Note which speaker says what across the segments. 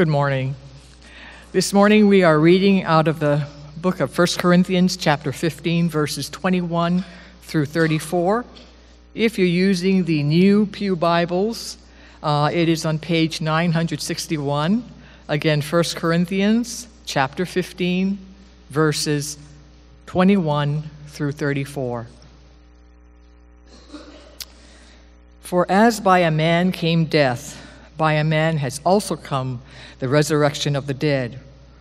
Speaker 1: Good morning. This morning we are reading out of the book of 1 Corinthians, chapter 15, verses 21 through 34. If you're using the new Pew Bibles, uh, it is on page 961. Again, 1 Corinthians, chapter 15, verses 21 through 34. For as by a man came death, by a man has also come the resurrection of the dead.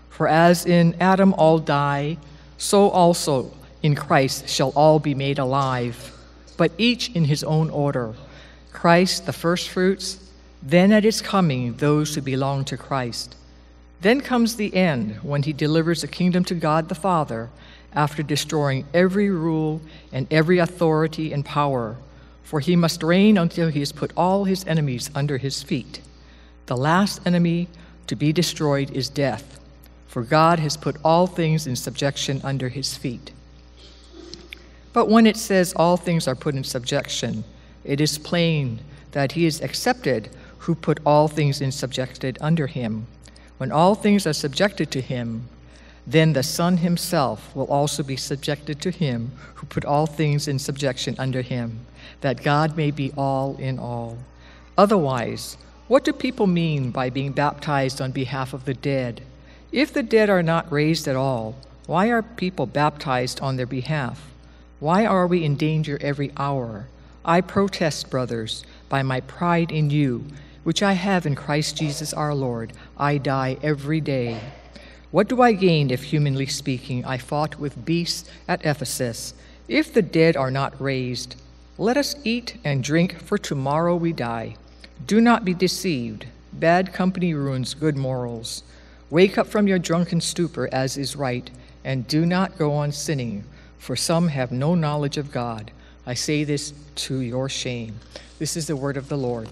Speaker 1: For as in Adam all die, so also in Christ shall all be made alive, but each in his own order. Christ the firstfruits, then at his coming those who belong to Christ. Then comes the end, when he delivers the kingdom to God the Father, after destroying every rule and every authority and power for he must reign until he has put all his enemies under his feet. The last enemy to be destroyed is death, for God has put all things in subjection under his feet. But when it says all things are put in subjection, it is plain that he is accepted who put all things in subjected under him. When all things are subjected to him, then the Son himself will also be subjected to him who put all things in subjection under him that God may be all in all. Otherwise, what do people mean by being baptized on behalf of the dead? If the dead are not raised at all, why are people baptized on their behalf? Why are we in danger every hour? I protest, brothers, by my pride in you, which I have in Christ Jesus our Lord. I die every day. What do I gain if, humanly speaking, I fought with beasts at Ephesus? If the dead are not raised, let us eat and drink, for tomorrow we die. Do not be deceived. Bad company ruins good morals. Wake up from your drunken stupor, as is right, and do not go on sinning, for some have no knowledge of God. I say this to your shame. This is the word of the Lord.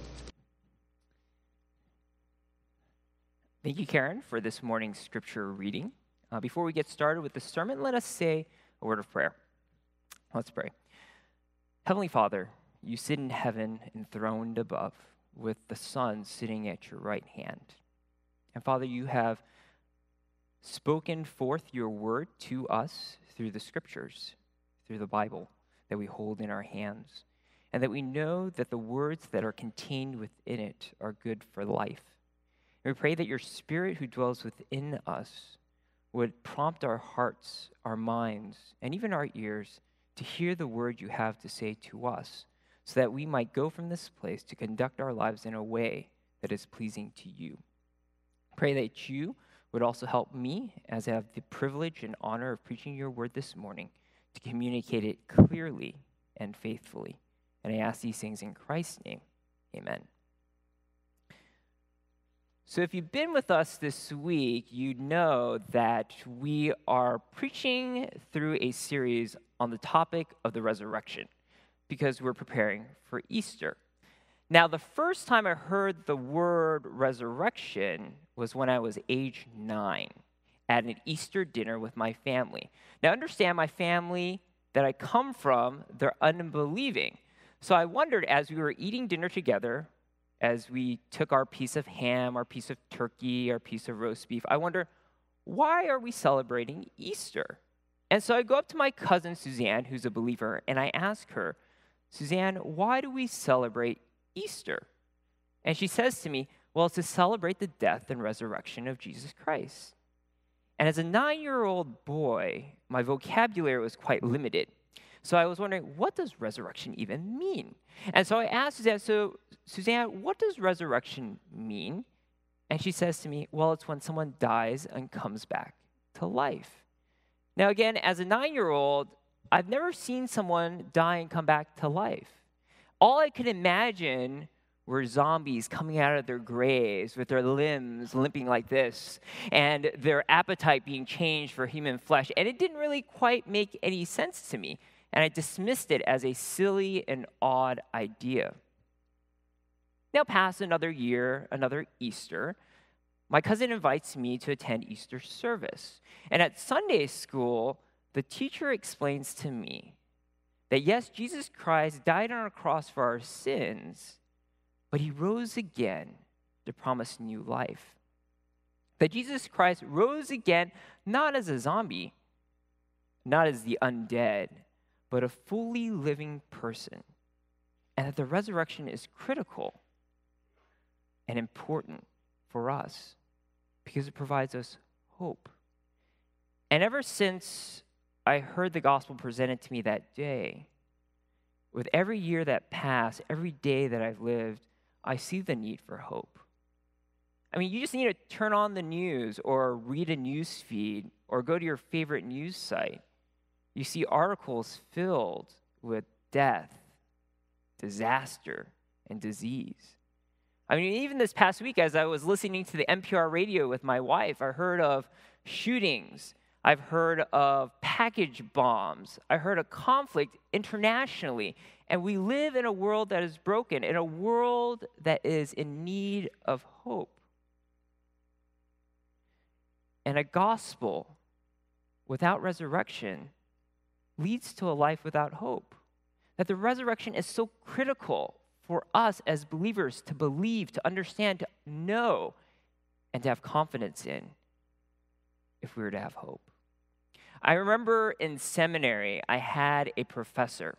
Speaker 2: Thank you, Karen, for this morning's scripture reading. Uh, before we get started with the sermon, let us say a word of prayer. Let's pray. Heavenly Father, you sit in heaven enthroned above, with the Son sitting at your right hand. And Father, you have spoken forth your word to us through the scriptures, through the Bible that we hold in our hands, and that we know that the words that are contained within it are good for life. And we pray that your Spirit who dwells within us would prompt our hearts, our minds, and even our ears to hear the word you have to say to us, so that we might go from this place to conduct our lives in a way that is pleasing to you. Pray that you would also help me, as I have the privilege and honor of preaching your word this morning, to communicate it clearly and faithfully. And I ask these things in Christ's name. Amen. So, if you've been with us this week, you know that we are preaching through a series on the topic of the resurrection because we're preparing for Easter. Now, the first time I heard the word resurrection was when I was age nine at an Easter dinner with my family. Now, understand my family that I come from, they're unbelieving. So I wondered as we were eating dinner together, as we took our piece of ham, our piece of turkey, our piece of roast beef, I wonder, why are we celebrating Easter? And so I go up to my cousin Suzanne, who's a believer, and I ask her, Suzanne, why do we celebrate Easter? And she says to me, Well, it's to celebrate the death and resurrection of Jesus Christ. And as a nine year old boy, my vocabulary was quite limited. So I was wondering, what does resurrection even mean? And so I asked Suzanne, So, Suzanne, what does resurrection mean? And she says to me, Well, it's when someone dies and comes back to life. Now, again, as a nine year old, I've never seen someone die and come back to life. All I could imagine were zombies coming out of their graves with their limbs limping like this and their appetite being changed for human flesh. And it didn't really quite make any sense to me. And I dismissed it as a silly and odd idea. Now, pass another year, another Easter, my cousin invites me to attend Easter service. And at Sunday school, the teacher explains to me that yes, Jesus Christ died on a cross for our sins, but he rose again to promise new life. that Jesus Christ rose again not as a zombie, not as the undead, but a fully living person, and that the resurrection is critical and important for us because it provides us hope. And ever since I heard the gospel presented to me that day, with every year that passed, every day that I've lived, I see the need for hope. I mean, you just need to turn on the news or read a news feed or go to your favorite news site. You see articles filled with death, disaster, and disease. I mean, even this past week, as I was listening to the NPR radio with my wife, I heard of shootings. I've heard of package bombs. I heard of conflict internationally. And we live in a world that is broken, in a world that is in need of hope. And a gospel without resurrection leads to a life without hope. That the resurrection is so critical for us as believers to believe, to understand, to know, and to have confidence in if we were to have hope. I remember in seminary, I had a professor.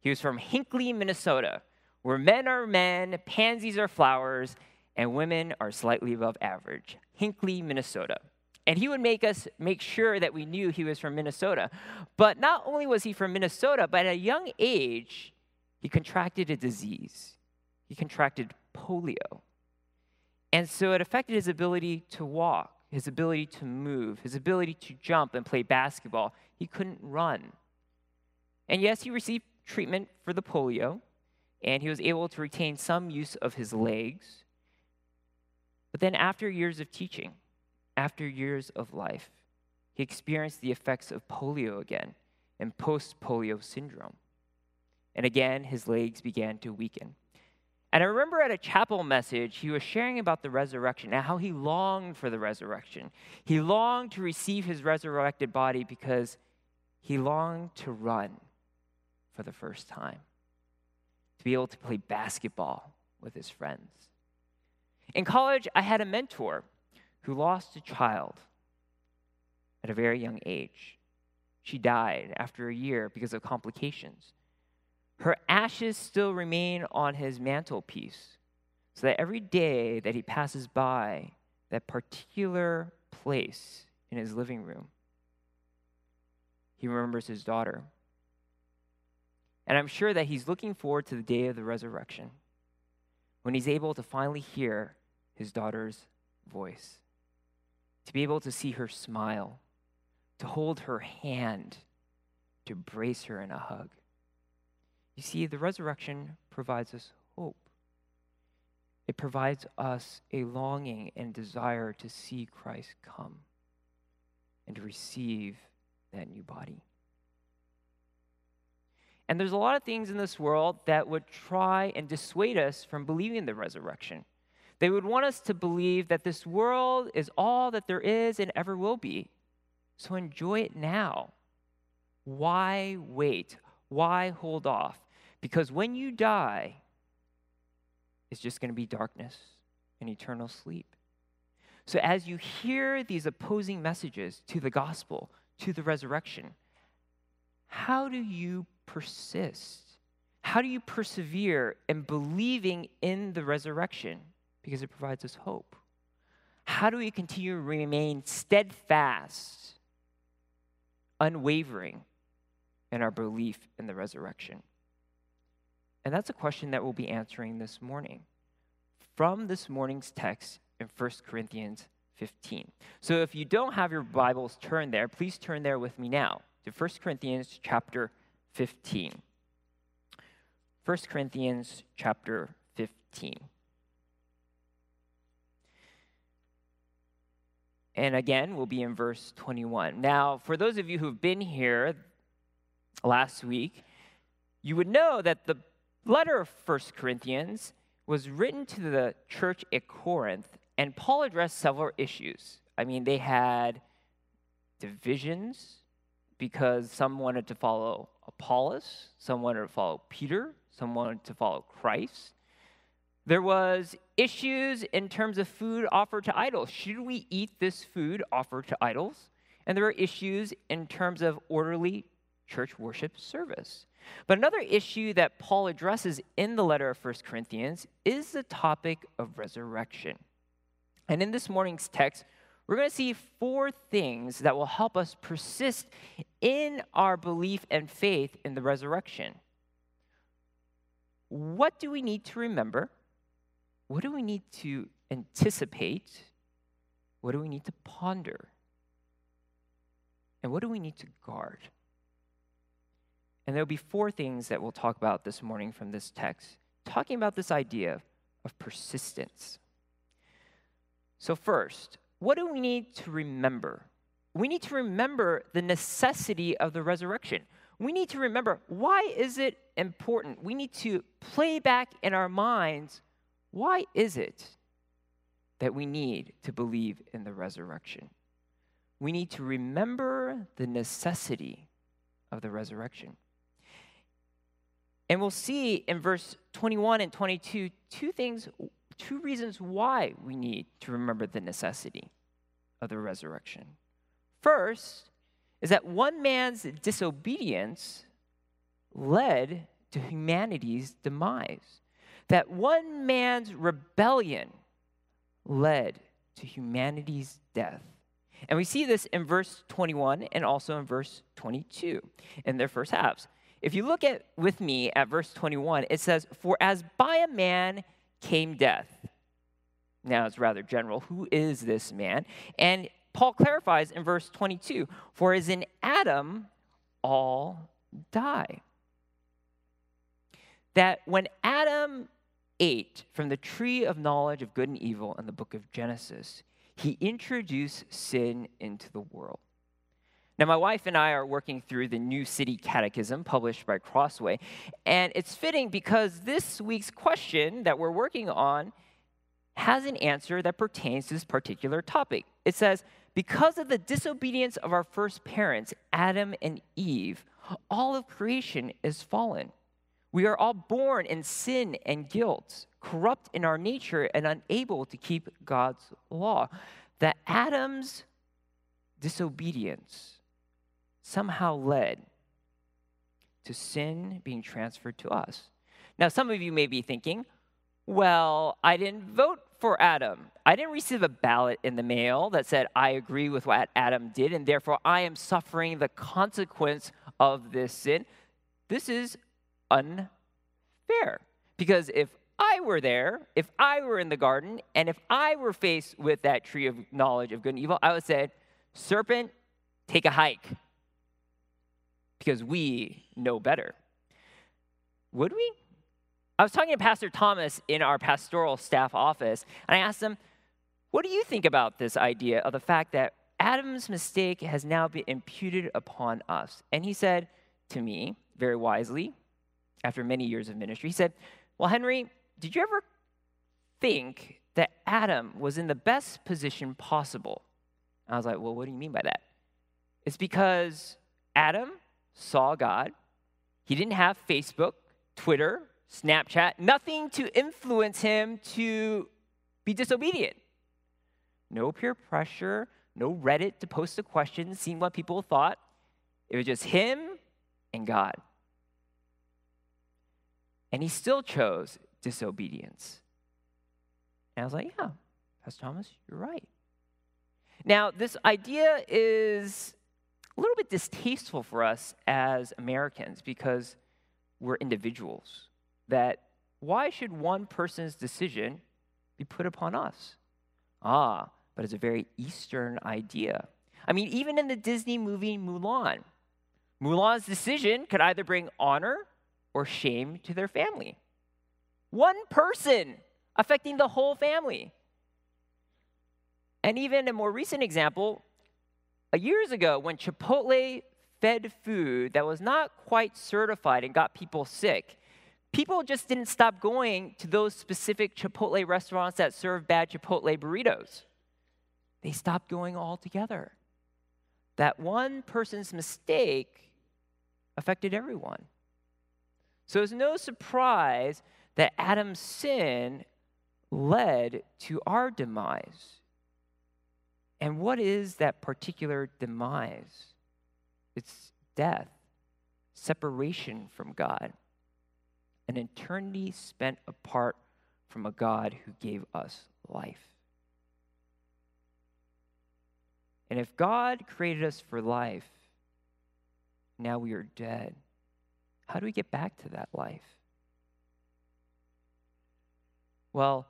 Speaker 2: He was from Hinckley, Minnesota, where men are men, pansies are flowers, and women are slightly above average. Hinckley, Minnesota. And he would make us make sure that we knew he was from Minnesota. But not only was he from Minnesota, but at a young age, he contracted a disease. He contracted polio. And so it affected his ability to walk, his ability to move, his ability to jump and play basketball. He couldn't run. And yes, he received treatment for the polio, and he was able to retain some use of his legs. But then, after years of teaching, after years of life, he experienced the effects of polio again and post polio syndrome. And again, his legs began to weaken. And I remember at a chapel message, he was sharing about the resurrection and how he longed for the resurrection. He longed to receive his resurrected body because he longed to run for the first time, to be able to play basketball with his friends. In college, I had a mentor who lost a child at a very young age. She died after a year because of complications. Her ashes still remain on his mantelpiece, so that every day that he passes by that particular place in his living room, he remembers his daughter. And I'm sure that he's looking forward to the day of the resurrection when he's able to finally hear his daughter's voice, to be able to see her smile, to hold her hand, to brace her in a hug. You see, the resurrection provides us hope. It provides us a longing and desire to see Christ come and to receive that new body. And there's a lot of things in this world that would try and dissuade us from believing the resurrection. They would want us to believe that this world is all that there is and ever will be. So enjoy it now. Why wait? Why hold off? Because when you die, it's just going to be darkness and eternal sleep. So, as you hear these opposing messages to the gospel, to the resurrection, how do you persist? How do you persevere in believing in the resurrection? Because it provides us hope. How do we continue to remain steadfast, unwavering in our belief in the resurrection? And that's a question that we'll be answering this morning from this morning's text in 1 Corinthians 15. So if you don't have your Bibles turned there, please turn there with me now to 1 Corinthians chapter 15. 1 Corinthians chapter 15. And again, we'll be in verse 21. Now, for those of you who've been here last week, you would know that the letter of First Corinthians was written to the church at Corinth, and Paul addressed several issues. I mean, they had divisions because some wanted to follow Apollos, some wanted to follow Peter, some wanted to follow Christ. There was issues in terms of food offered to idols. Should we eat this food offered to idols? And there were issues in terms of orderly church worship service. But another issue that Paul addresses in the letter of 1 Corinthians is the topic of resurrection. And in this morning's text, we're going to see four things that will help us persist in our belief and faith in the resurrection. What do we need to remember? What do we need to anticipate? What do we need to ponder? And what do we need to guard? And there'll be four things that we'll talk about this morning from this text, talking about this idea of persistence. So, first, what do we need to remember? We need to remember the necessity of the resurrection. We need to remember why is it important? We need to play back in our minds why is it that we need to believe in the resurrection? We need to remember the necessity of the resurrection. And we'll see in verse 21 and 22 two things, two reasons why we need to remember the necessity of the resurrection. First is that one man's disobedience led to humanity's demise. That one man's rebellion led to humanity's death. And we see this in verse 21 and also in verse 22 in their first halves. If you look at with me at verse 21, it says, For as by a man came death. Now it's rather general. Who is this man? And Paul clarifies in verse 22 For as in Adam, all die. That when Adam ate from the tree of knowledge of good and evil in the book of Genesis, he introduced sin into the world. Now, my wife and I are working through the New City Catechism published by Crossway, and it's fitting because this week's question that we're working on has an answer that pertains to this particular topic. It says, Because of the disobedience of our first parents, Adam and Eve, all of creation is fallen. We are all born in sin and guilt, corrupt in our nature and unable to keep God's law. That Adam's disobedience somehow led to sin being transferred to us. Now, some of you may be thinking, well, I didn't vote for Adam. I didn't receive a ballot in the mail that said, I agree with what Adam did, and therefore I am suffering the consequence of this sin. This is unfair. Because if I were there, if I were in the garden, and if I were faced with that tree of knowledge of good and evil, I would say, Serpent, take a hike because we know better. Would we? I was talking to Pastor Thomas in our pastoral staff office, and I asked him, What do you think about this idea of the fact that Adam's mistake has now been imputed upon us? And he said to me, very wisely, after many years of ministry, he said, Well, Henry, did you ever think that Adam was in the best position possible? I was like, Well, what do you mean by that? It's because Adam saw God. He didn't have Facebook, Twitter, Snapchat, nothing to influence him to be disobedient. No peer pressure, no Reddit to post a question, seeing what people thought. It was just him and God. And he still chose disobedience. And I was like, yeah, Pastor Thomas, you're right. Now, this idea is a little bit distasteful for us as Americans because we're individuals. That why should one person's decision be put upon us? Ah, but it's a very Eastern idea. I mean, even in the Disney movie Mulan, Mulan's decision could either bring honor or shame to their family. One person affecting the whole family. And even a more recent example, years ago when Chipotle fed food that was not quite certified and got people sick, people just didn't stop going to those specific Chipotle restaurants that serve bad Chipotle burritos. They stopped going altogether. That one person's mistake affected everyone. So it's no surprise that Adam's sin led to our demise. And what is that particular demise? It's death, separation from God, an eternity spent apart from a God who gave us life. And if God created us for life, now we are dead, how do we get back to that life? Well,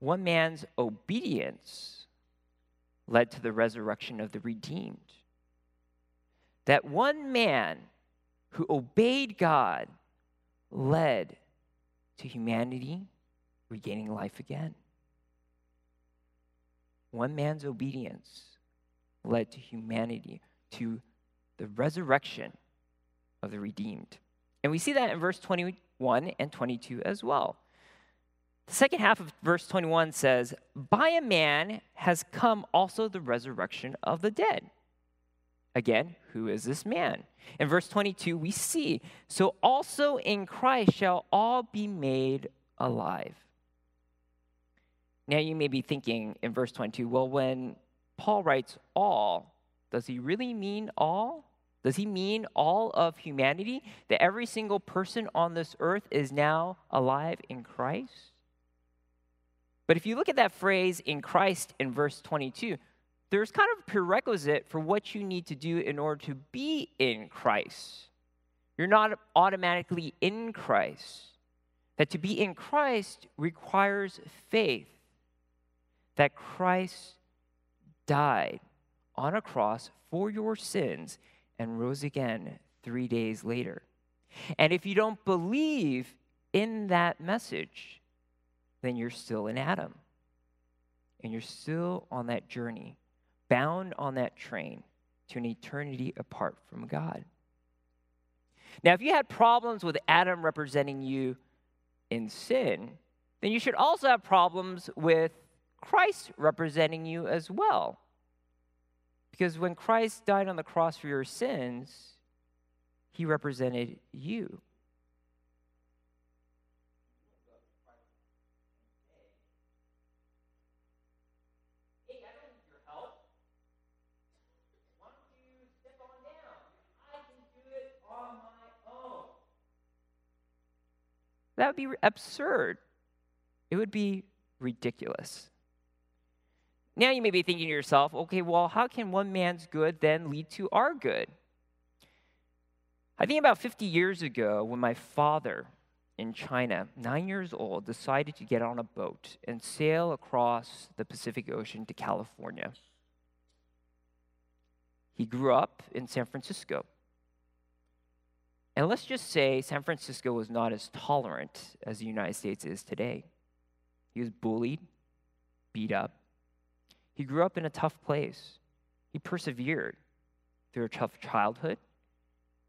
Speaker 2: one man's obedience led to the resurrection of the redeemed. That one man who obeyed God led to humanity regaining life again. One man's obedience led to humanity, to the resurrection of the redeemed. And we see that in verse 21 and 22 as well. The second half of verse 21 says, By a man has come also the resurrection of the dead. Again, who is this man? In verse 22, we see, So also in Christ shall all be made alive. Now you may be thinking in verse 22, well, when Paul writes all, does he really mean all? Does he mean all of humanity? That every single person on this earth is now alive in Christ? But if you look at that phrase in Christ in verse 22, there's kind of a prerequisite for what you need to do in order to be in Christ. You're not automatically in Christ. That to be in Christ requires faith that Christ died on a cross for your sins and rose again three days later. And if you don't believe in that message, then you're still in Adam. And you're still on that journey, bound on that train to an eternity apart from God. Now, if you had problems with Adam representing you in sin, then you should also have problems with Christ representing you as well. Because when Christ died on the cross for your sins, he represented you. That would be absurd. It would be ridiculous. Now you may be thinking to yourself, okay, well, how can one man's good then lead to our good? I think about 50 years ago, when my father in China, nine years old, decided to get on a boat and sail across the Pacific Ocean to California. He grew up in San Francisco. And let's just say San Francisco was not as tolerant as the United States is today. He was bullied, beat up. He grew up in a tough place. He persevered through a tough childhood.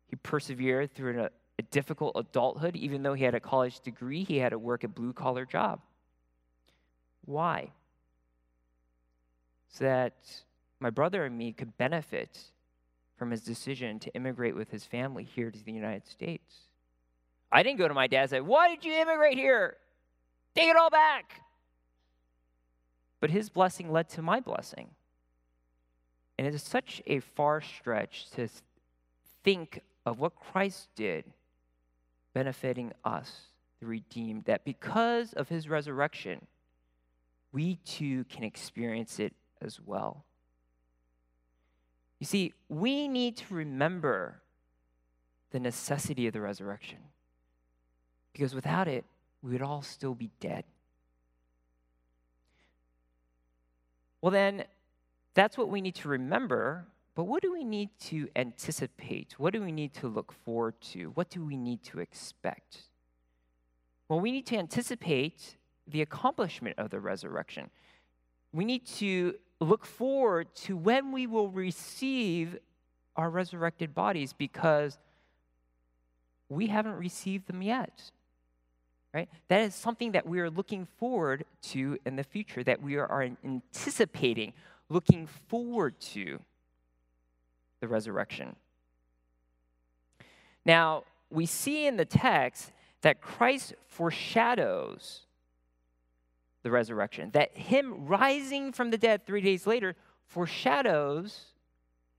Speaker 2: He persevered through a, a difficult adulthood. Even though he had a college degree, he had to work a blue collar job. Why? So that my brother and me could benefit from his decision to immigrate with his family here to the United States. I didn't go to my dad and say, Why did you immigrate here? Take it all back. But his blessing led to my blessing. And it is such a far stretch to think of what Christ did benefiting us, the redeemed, that because of his resurrection, we too can experience it as well. You see, we need to remember the necessity of the resurrection. Because without it, we would all still be dead. Well, then, that's what we need to remember. But what do we need to anticipate? What do we need to look forward to? What do we need to expect? Well, we need to anticipate the accomplishment of the resurrection. We need to look forward to when we will receive our resurrected bodies because we haven't received them yet. Right? That is something that we are looking forward to in the future, that we are anticipating, looking forward to the resurrection. Now, we see in the text that Christ foreshadows the resurrection, that him rising from the dead three days later foreshadows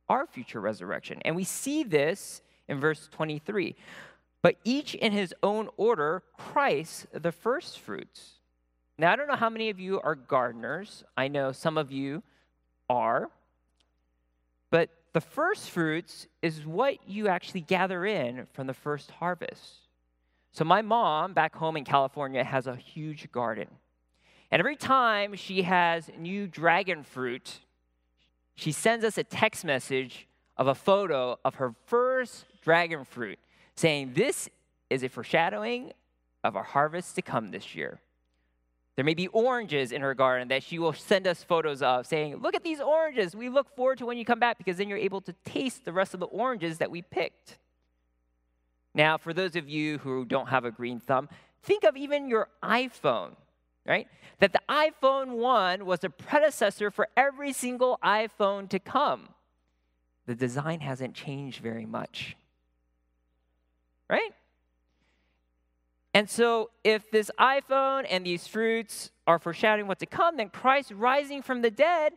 Speaker 2: our future resurrection. And we see this in verse 23. But each in his own order, Christ the first fruits. Now, I don't know how many of you are gardeners. I know some of you are. But the first fruits is what you actually gather in from the first harvest. So, my mom back home in California has a huge garden. And every time she has new dragon fruit, she sends us a text message of a photo of her first dragon fruit, saying, This is a foreshadowing of our harvest to come this year. There may be oranges in her garden that she will send us photos of, saying, Look at these oranges. We look forward to when you come back because then you're able to taste the rest of the oranges that we picked. Now, for those of you who don't have a green thumb, think of even your iPhone, right? That the iPhone 1 was a predecessor for every single iPhone to come. The design hasn't changed very much, right? And so, if this iPhone and these fruits are foreshadowing what to come, then Christ rising from the dead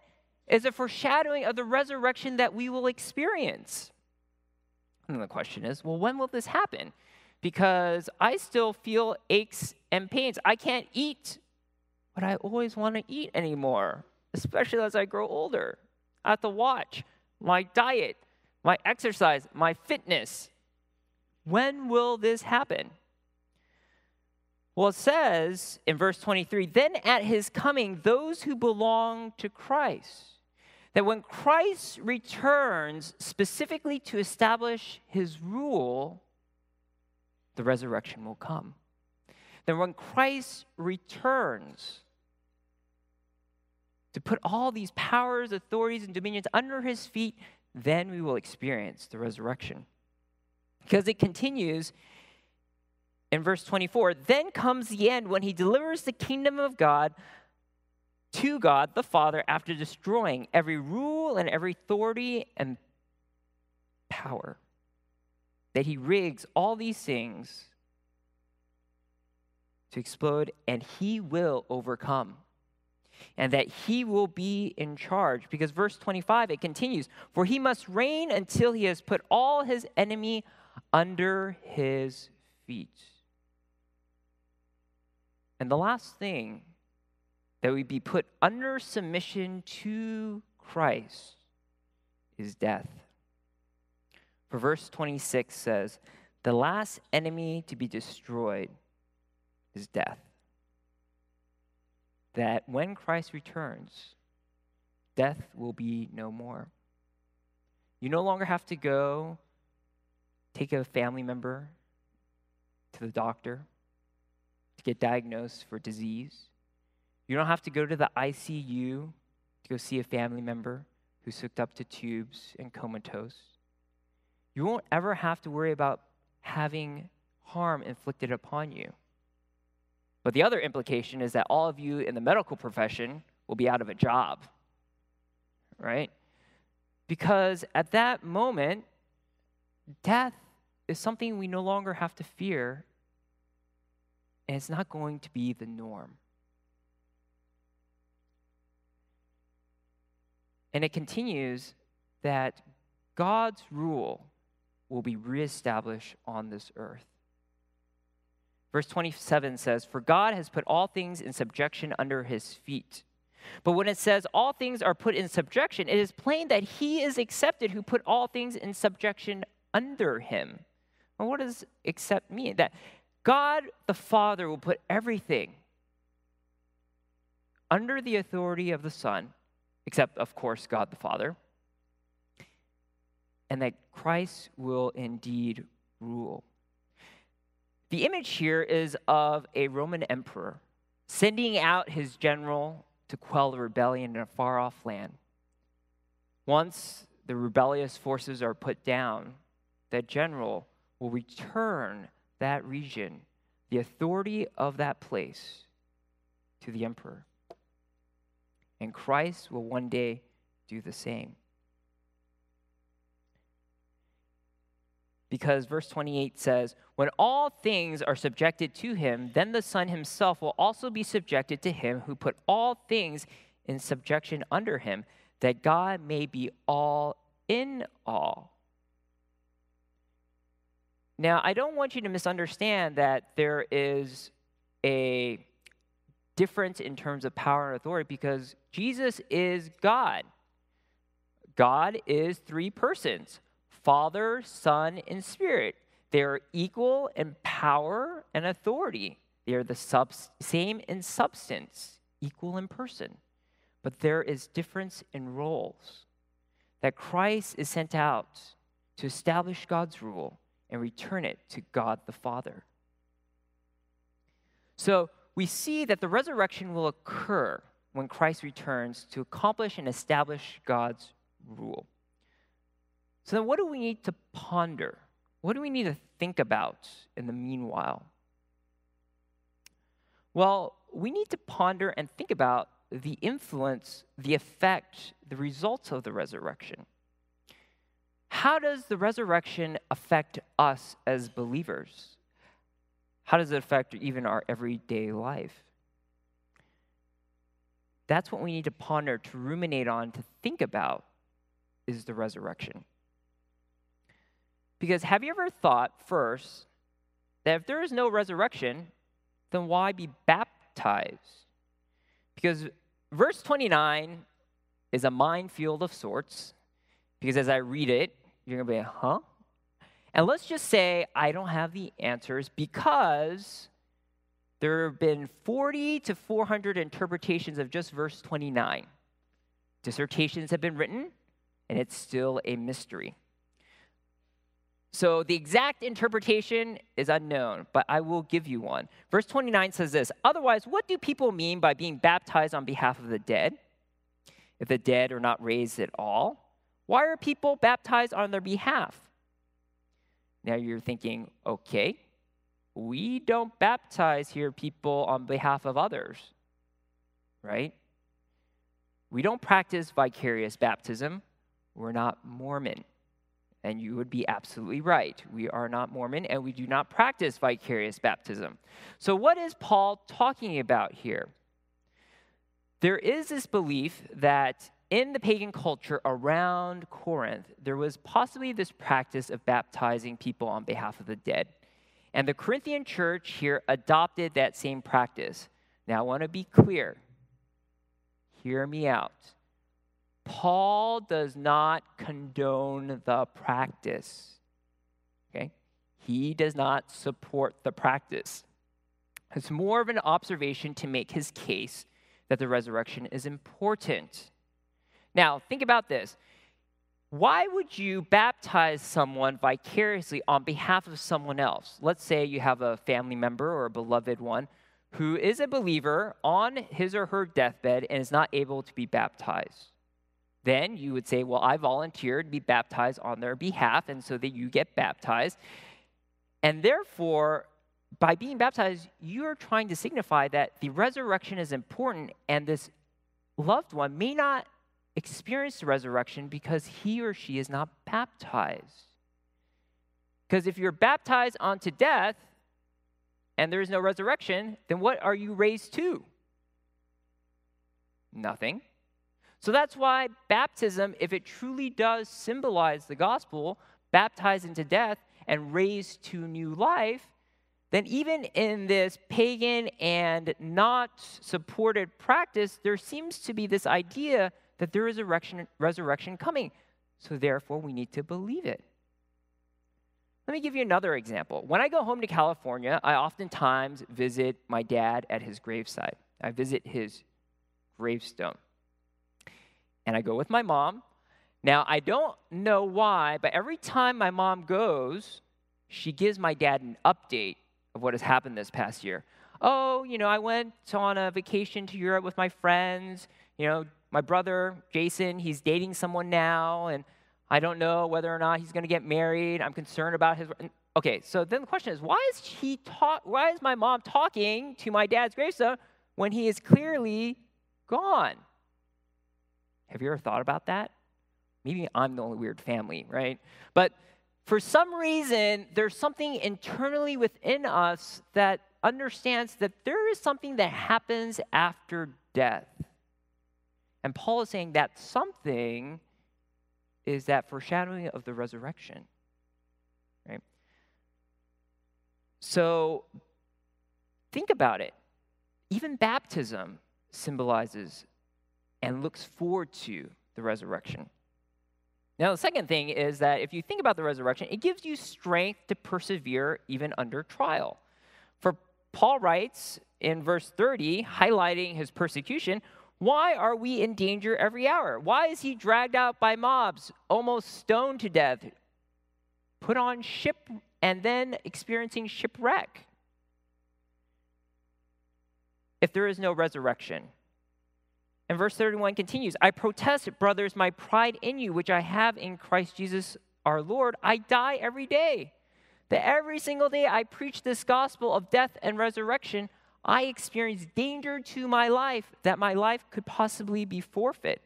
Speaker 2: is a foreshadowing of the resurrection that we will experience. And the question is, well, when will this happen? Because I still feel aches and pains. I can't eat what I always want to eat anymore, especially as I grow older. I have to watch my diet, my exercise, my fitness. When will this happen? Well, it says in verse 23 then at his coming, those who belong to Christ, that when Christ returns specifically to establish his rule, the resurrection will come. Then when Christ returns to put all these powers, authorities, and dominions under his feet, then we will experience the resurrection. Because it continues in verse 24 then comes the end when he delivers the kingdom of God to God the Father after destroying every rule and every authority and power. That he rigs all these things to explode, and he will overcome. And that he will be in charge. Because verse 25, it continues For he must reign until he has put all his enemy under his feet. And the last thing that we be put under submission to Christ is death. For verse 26 says, The last enemy to be destroyed is death. That when Christ returns, death will be no more. You no longer have to go take a family member to the doctor to get diagnosed for disease. You don't have to go to the ICU to go see a family member who's hooked up to tubes and comatose. You won't ever have to worry about having harm inflicted upon you. But the other implication is that all of you in the medical profession will be out of a job, right? Because at that moment, death is something we no longer have to fear, and it's not going to be the norm. And it continues that God's rule will be reestablished on this earth. Verse 27 says, For God has put all things in subjection under his feet. But when it says all things are put in subjection, it is plain that he is accepted who put all things in subjection under him. Well, what does accept mean? That God the Father will put everything under the authority of the Son except, of course, God the Father, and that Christ will indeed rule. The image here is of a Roman emperor sending out his general to quell the rebellion in a far off land. Once the rebellious forces are put down, that general will return that region, the authority of that place, to the emperor. And Christ will one day do the same. Because verse 28 says, When all things are subjected to him, then the Son himself will also be subjected to him who put all things in subjection under him, that God may be all in all. Now, I don't want you to misunderstand that there is a difference in terms of power and authority because Jesus is God. God is three persons Father, Son, and Spirit. They are equal in power and authority. They are the sub- same in substance, equal in person. But there is difference in roles. That Christ is sent out to establish God's rule and return it to God the Father. So we see that the resurrection will occur when Christ returns to accomplish and establish God's rule. So then, what do we need to ponder? What do we need to think about in the meanwhile? Well, we need to ponder and think about the influence, the effect, the results of the resurrection. How does the resurrection affect us as believers? How does it affect even our everyday life? That's what we need to ponder, to ruminate on, to think about is the resurrection. Because have you ever thought first that if there is no resurrection, then why be baptized? Because verse 29 is a minefield of sorts. Because as I read it, you're going to be, huh? And let's just say I don't have the answers because there have been 40 to 400 interpretations of just verse 29. Dissertations have been written, and it's still a mystery. So the exact interpretation is unknown, but I will give you one. Verse 29 says this Otherwise, what do people mean by being baptized on behalf of the dead? If the dead are not raised at all, why are people baptized on their behalf? Now you're thinking, okay, we don't baptize here people on behalf of others, right? We don't practice vicarious baptism. We're not Mormon. And you would be absolutely right. We are not Mormon and we do not practice vicarious baptism. So, what is Paul talking about here? There is this belief that in the pagan culture around Corinth, there was possibly this practice of baptizing people on behalf of the dead. And the Corinthian church here adopted that same practice. Now, I want to be clear. Hear me out. Paul does not condone the practice. Okay? He does not support the practice. It's more of an observation to make his case that the resurrection is important. Now, think about this. Why would you baptize someone vicariously on behalf of someone else? Let's say you have a family member or a beloved one who is a believer on his or her deathbed and is not able to be baptized then you would say, Well, I volunteered to be baptized on their behalf, and so that you get baptized. And therefore, by being baptized, you are trying to signify that the resurrection is important, and this loved one may not experience the resurrection because he or she is not baptized. Because if you're baptized unto death and there is no resurrection, then what are you raised to? Nothing. So that's why baptism, if it truly does symbolize the gospel, baptized into death and raised to new life, then even in this pagan and not supported practice, there seems to be this idea that there is a resurrection coming. So therefore, we need to believe it. Let me give you another example. When I go home to California, I oftentimes visit my dad at his gravesite. I visit his gravestone and I go with my mom. Now, I don't know why, but every time my mom goes, she gives my dad an update of what has happened this past year. Oh, you know, I went on a vacation to Europe with my friends. You know, my brother, Jason, he's dating someone now, and I don't know whether or not he's going to get married. I'm concerned about his. Okay, so then the question is, why is he talk? Why is my mom talking to my dad's gravestone when he is clearly gone? Have you ever thought about that? Maybe I'm the only weird family, right? But for some reason, there's something internally within us that understands that there is something that happens after death. And Paul is saying that something is that foreshadowing of the resurrection. Right? So think about it. Even baptism symbolizes and looks forward to the resurrection. Now, the second thing is that if you think about the resurrection, it gives you strength to persevere even under trial. For Paul writes in verse 30, highlighting his persecution, why are we in danger every hour? Why is he dragged out by mobs, almost stoned to death, put on ship, and then experiencing shipwreck? If there is no resurrection, and verse 31 continues I protest, brothers, my pride in you, which I have in Christ Jesus our Lord. I die every day. That every single day I preach this gospel of death and resurrection, I experience danger to my life that my life could possibly be forfeit.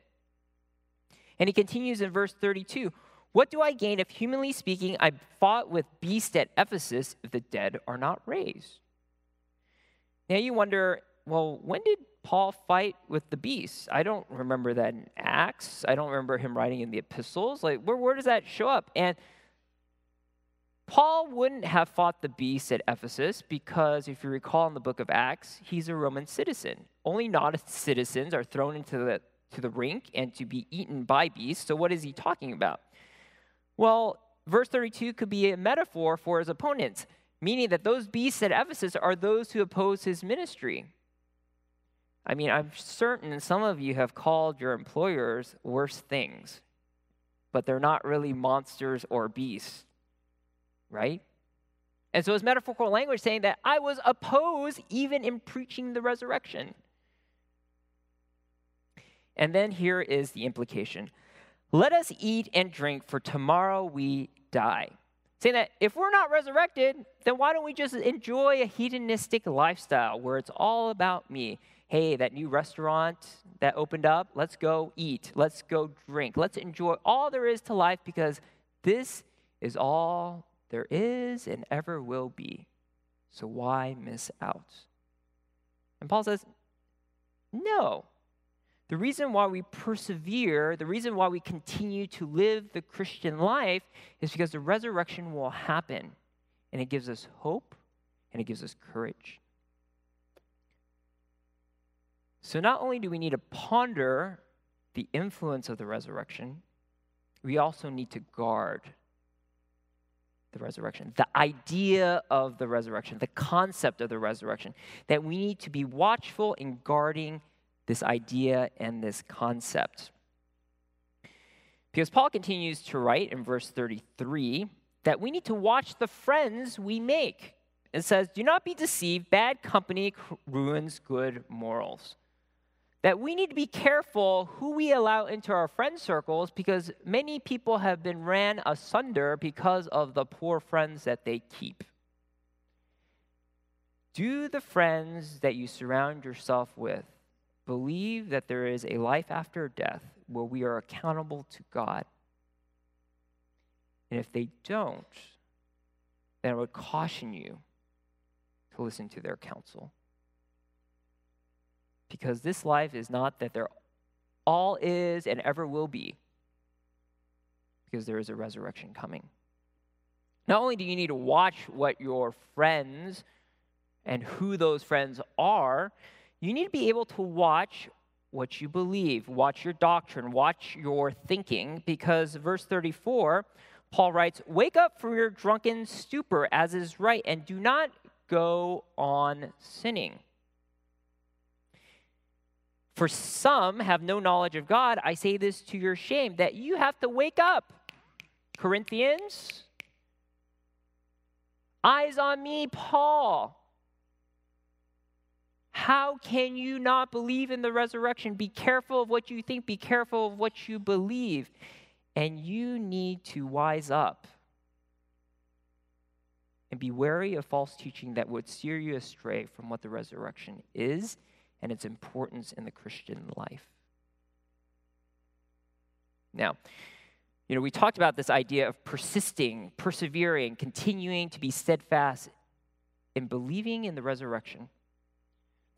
Speaker 2: And he continues in verse 32 What do I gain if, humanly speaking, I fought with beasts at Ephesus if the dead are not raised? Now you wonder, well, when did Paul fight with the beasts? I don't remember that in Acts. I don't remember him writing in the epistles. Like, where, where does that show up? And Paul wouldn't have fought the beasts at Ephesus because, if you recall in the book of Acts, he's a Roman citizen. Only non citizens are thrown into the, to the rink and to be eaten by beasts. So, what is he talking about? Well, verse 32 could be a metaphor for his opponents, meaning that those beasts at Ephesus are those who oppose his ministry. I mean, I'm certain some of you have called your employers worse things, but they're not really monsters or beasts right? And so it's metaphorical language saying that I was opposed even in preaching the resurrection. And then here is the implication let us eat and drink, for tomorrow we die. Saying that if we're not resurrected, then why don't we just enjoy a hedonistic lifestyle where it's all about me? Hey, that new restaurant that opened up, let's go eat, let's go drink, let's enjoy all there is to life because this is all there is and ever will be. So why miss out? And Paul says, no. The reason why we persevere, the reason why we continue to live the Christian life is because the resurrection will happen. And it gives us hope and it gives us courage. So, not only do we need to ponder the influence of the resurrection, we also need to guard the resurrection, the idea of the resurrection, the concept of the resurrection, that we need to be watchful in guarding this idea and this concept. Because Paul continues to write in verse 33 that we need to watch the friends we make. It says, Do not be deceived, bad company ruins good morals that we need to be careful who we allow into our friend circles because many people have been ran asunder because of the poor friends that they keep. Do the friends that you surround yourself with believe that there is a life after death where we are accountable to God? And if they don't, then I would caution you to listen to their counsel. Because this life is not that there all is and ever will be, because there is a resurrection coming. Not only do you need to watch what your friends and who those friends are, you need to be able to watch what you believe, watch your doctrine, watch your thinking, because verse 34, Paul writes, Wake up from your drunken stupor as is right, and do not go on sinning. For some have no knowledge of God. I say this to your shame that you have to wake up. Corinthians, eyes on me, Paul. How can you not believe in the resurrection? Be careful of what you think, be careful of what you believe. And you need to wise up and be wary of false teaching that would steer you astray from what the resurrection is and its importance in the Christian life. Now, You know, we talked about this idea of persisting, persevering, continuing to be steadfast in believing in the resurrection.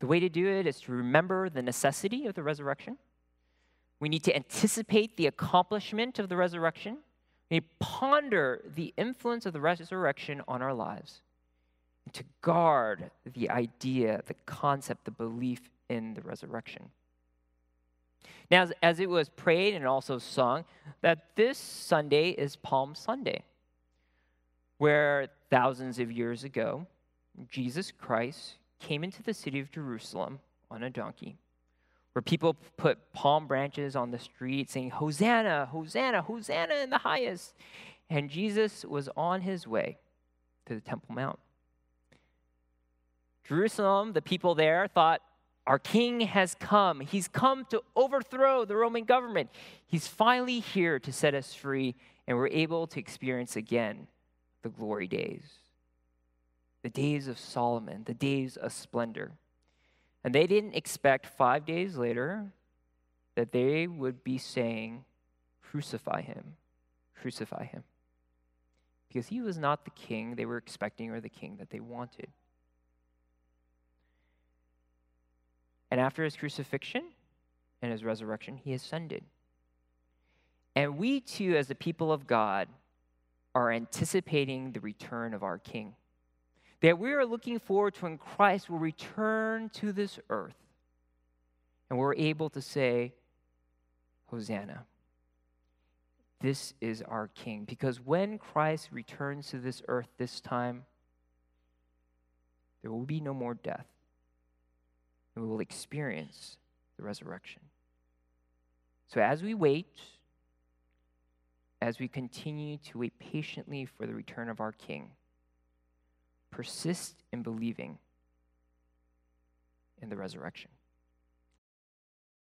Speaker 2: The way to do it is to remember the necessity of the resurrection. We need to anticipate the accomplishment of the resurrection. We ponder the influence of the resurrection on our lives. To guard the idea, the concept, the belief in the resurrection. Now, as, as, it was prayed and also sung, that this Sunday is Palm Sunday, where thousands of years ago, Jesus Christ came into the city of Jerusalem on a donkey, where people put palm branches on the street saying, Hosanna, Hosanna, Hosanna in the highest. And Jesus was on his way to the Temple Mount. Jerusalem, the people there thought, our king has come. He's come to overthrow the Roman government. He's finally here to set us free, and we're able to experience again the glory days, the days of Solomon, the days of splendor. And they didn't expect five days later that they would be saying, Crucify him, crucify him. Because he was not the king they were expecting or the king that they wanted. And after his crucifixion and his resurrection, he ascended. And we too, as the people of God, are anticipating the return of our King. That we are looking forward to when Christ will return to this earth. And we're able to say, Hosanna. This is our King. Because when Christ returns to this earth this time, there will be no more death and we will experience the resurrection. So as we wait, as we continue to wait patiently for the return of our King, persist in believing in the resurrection.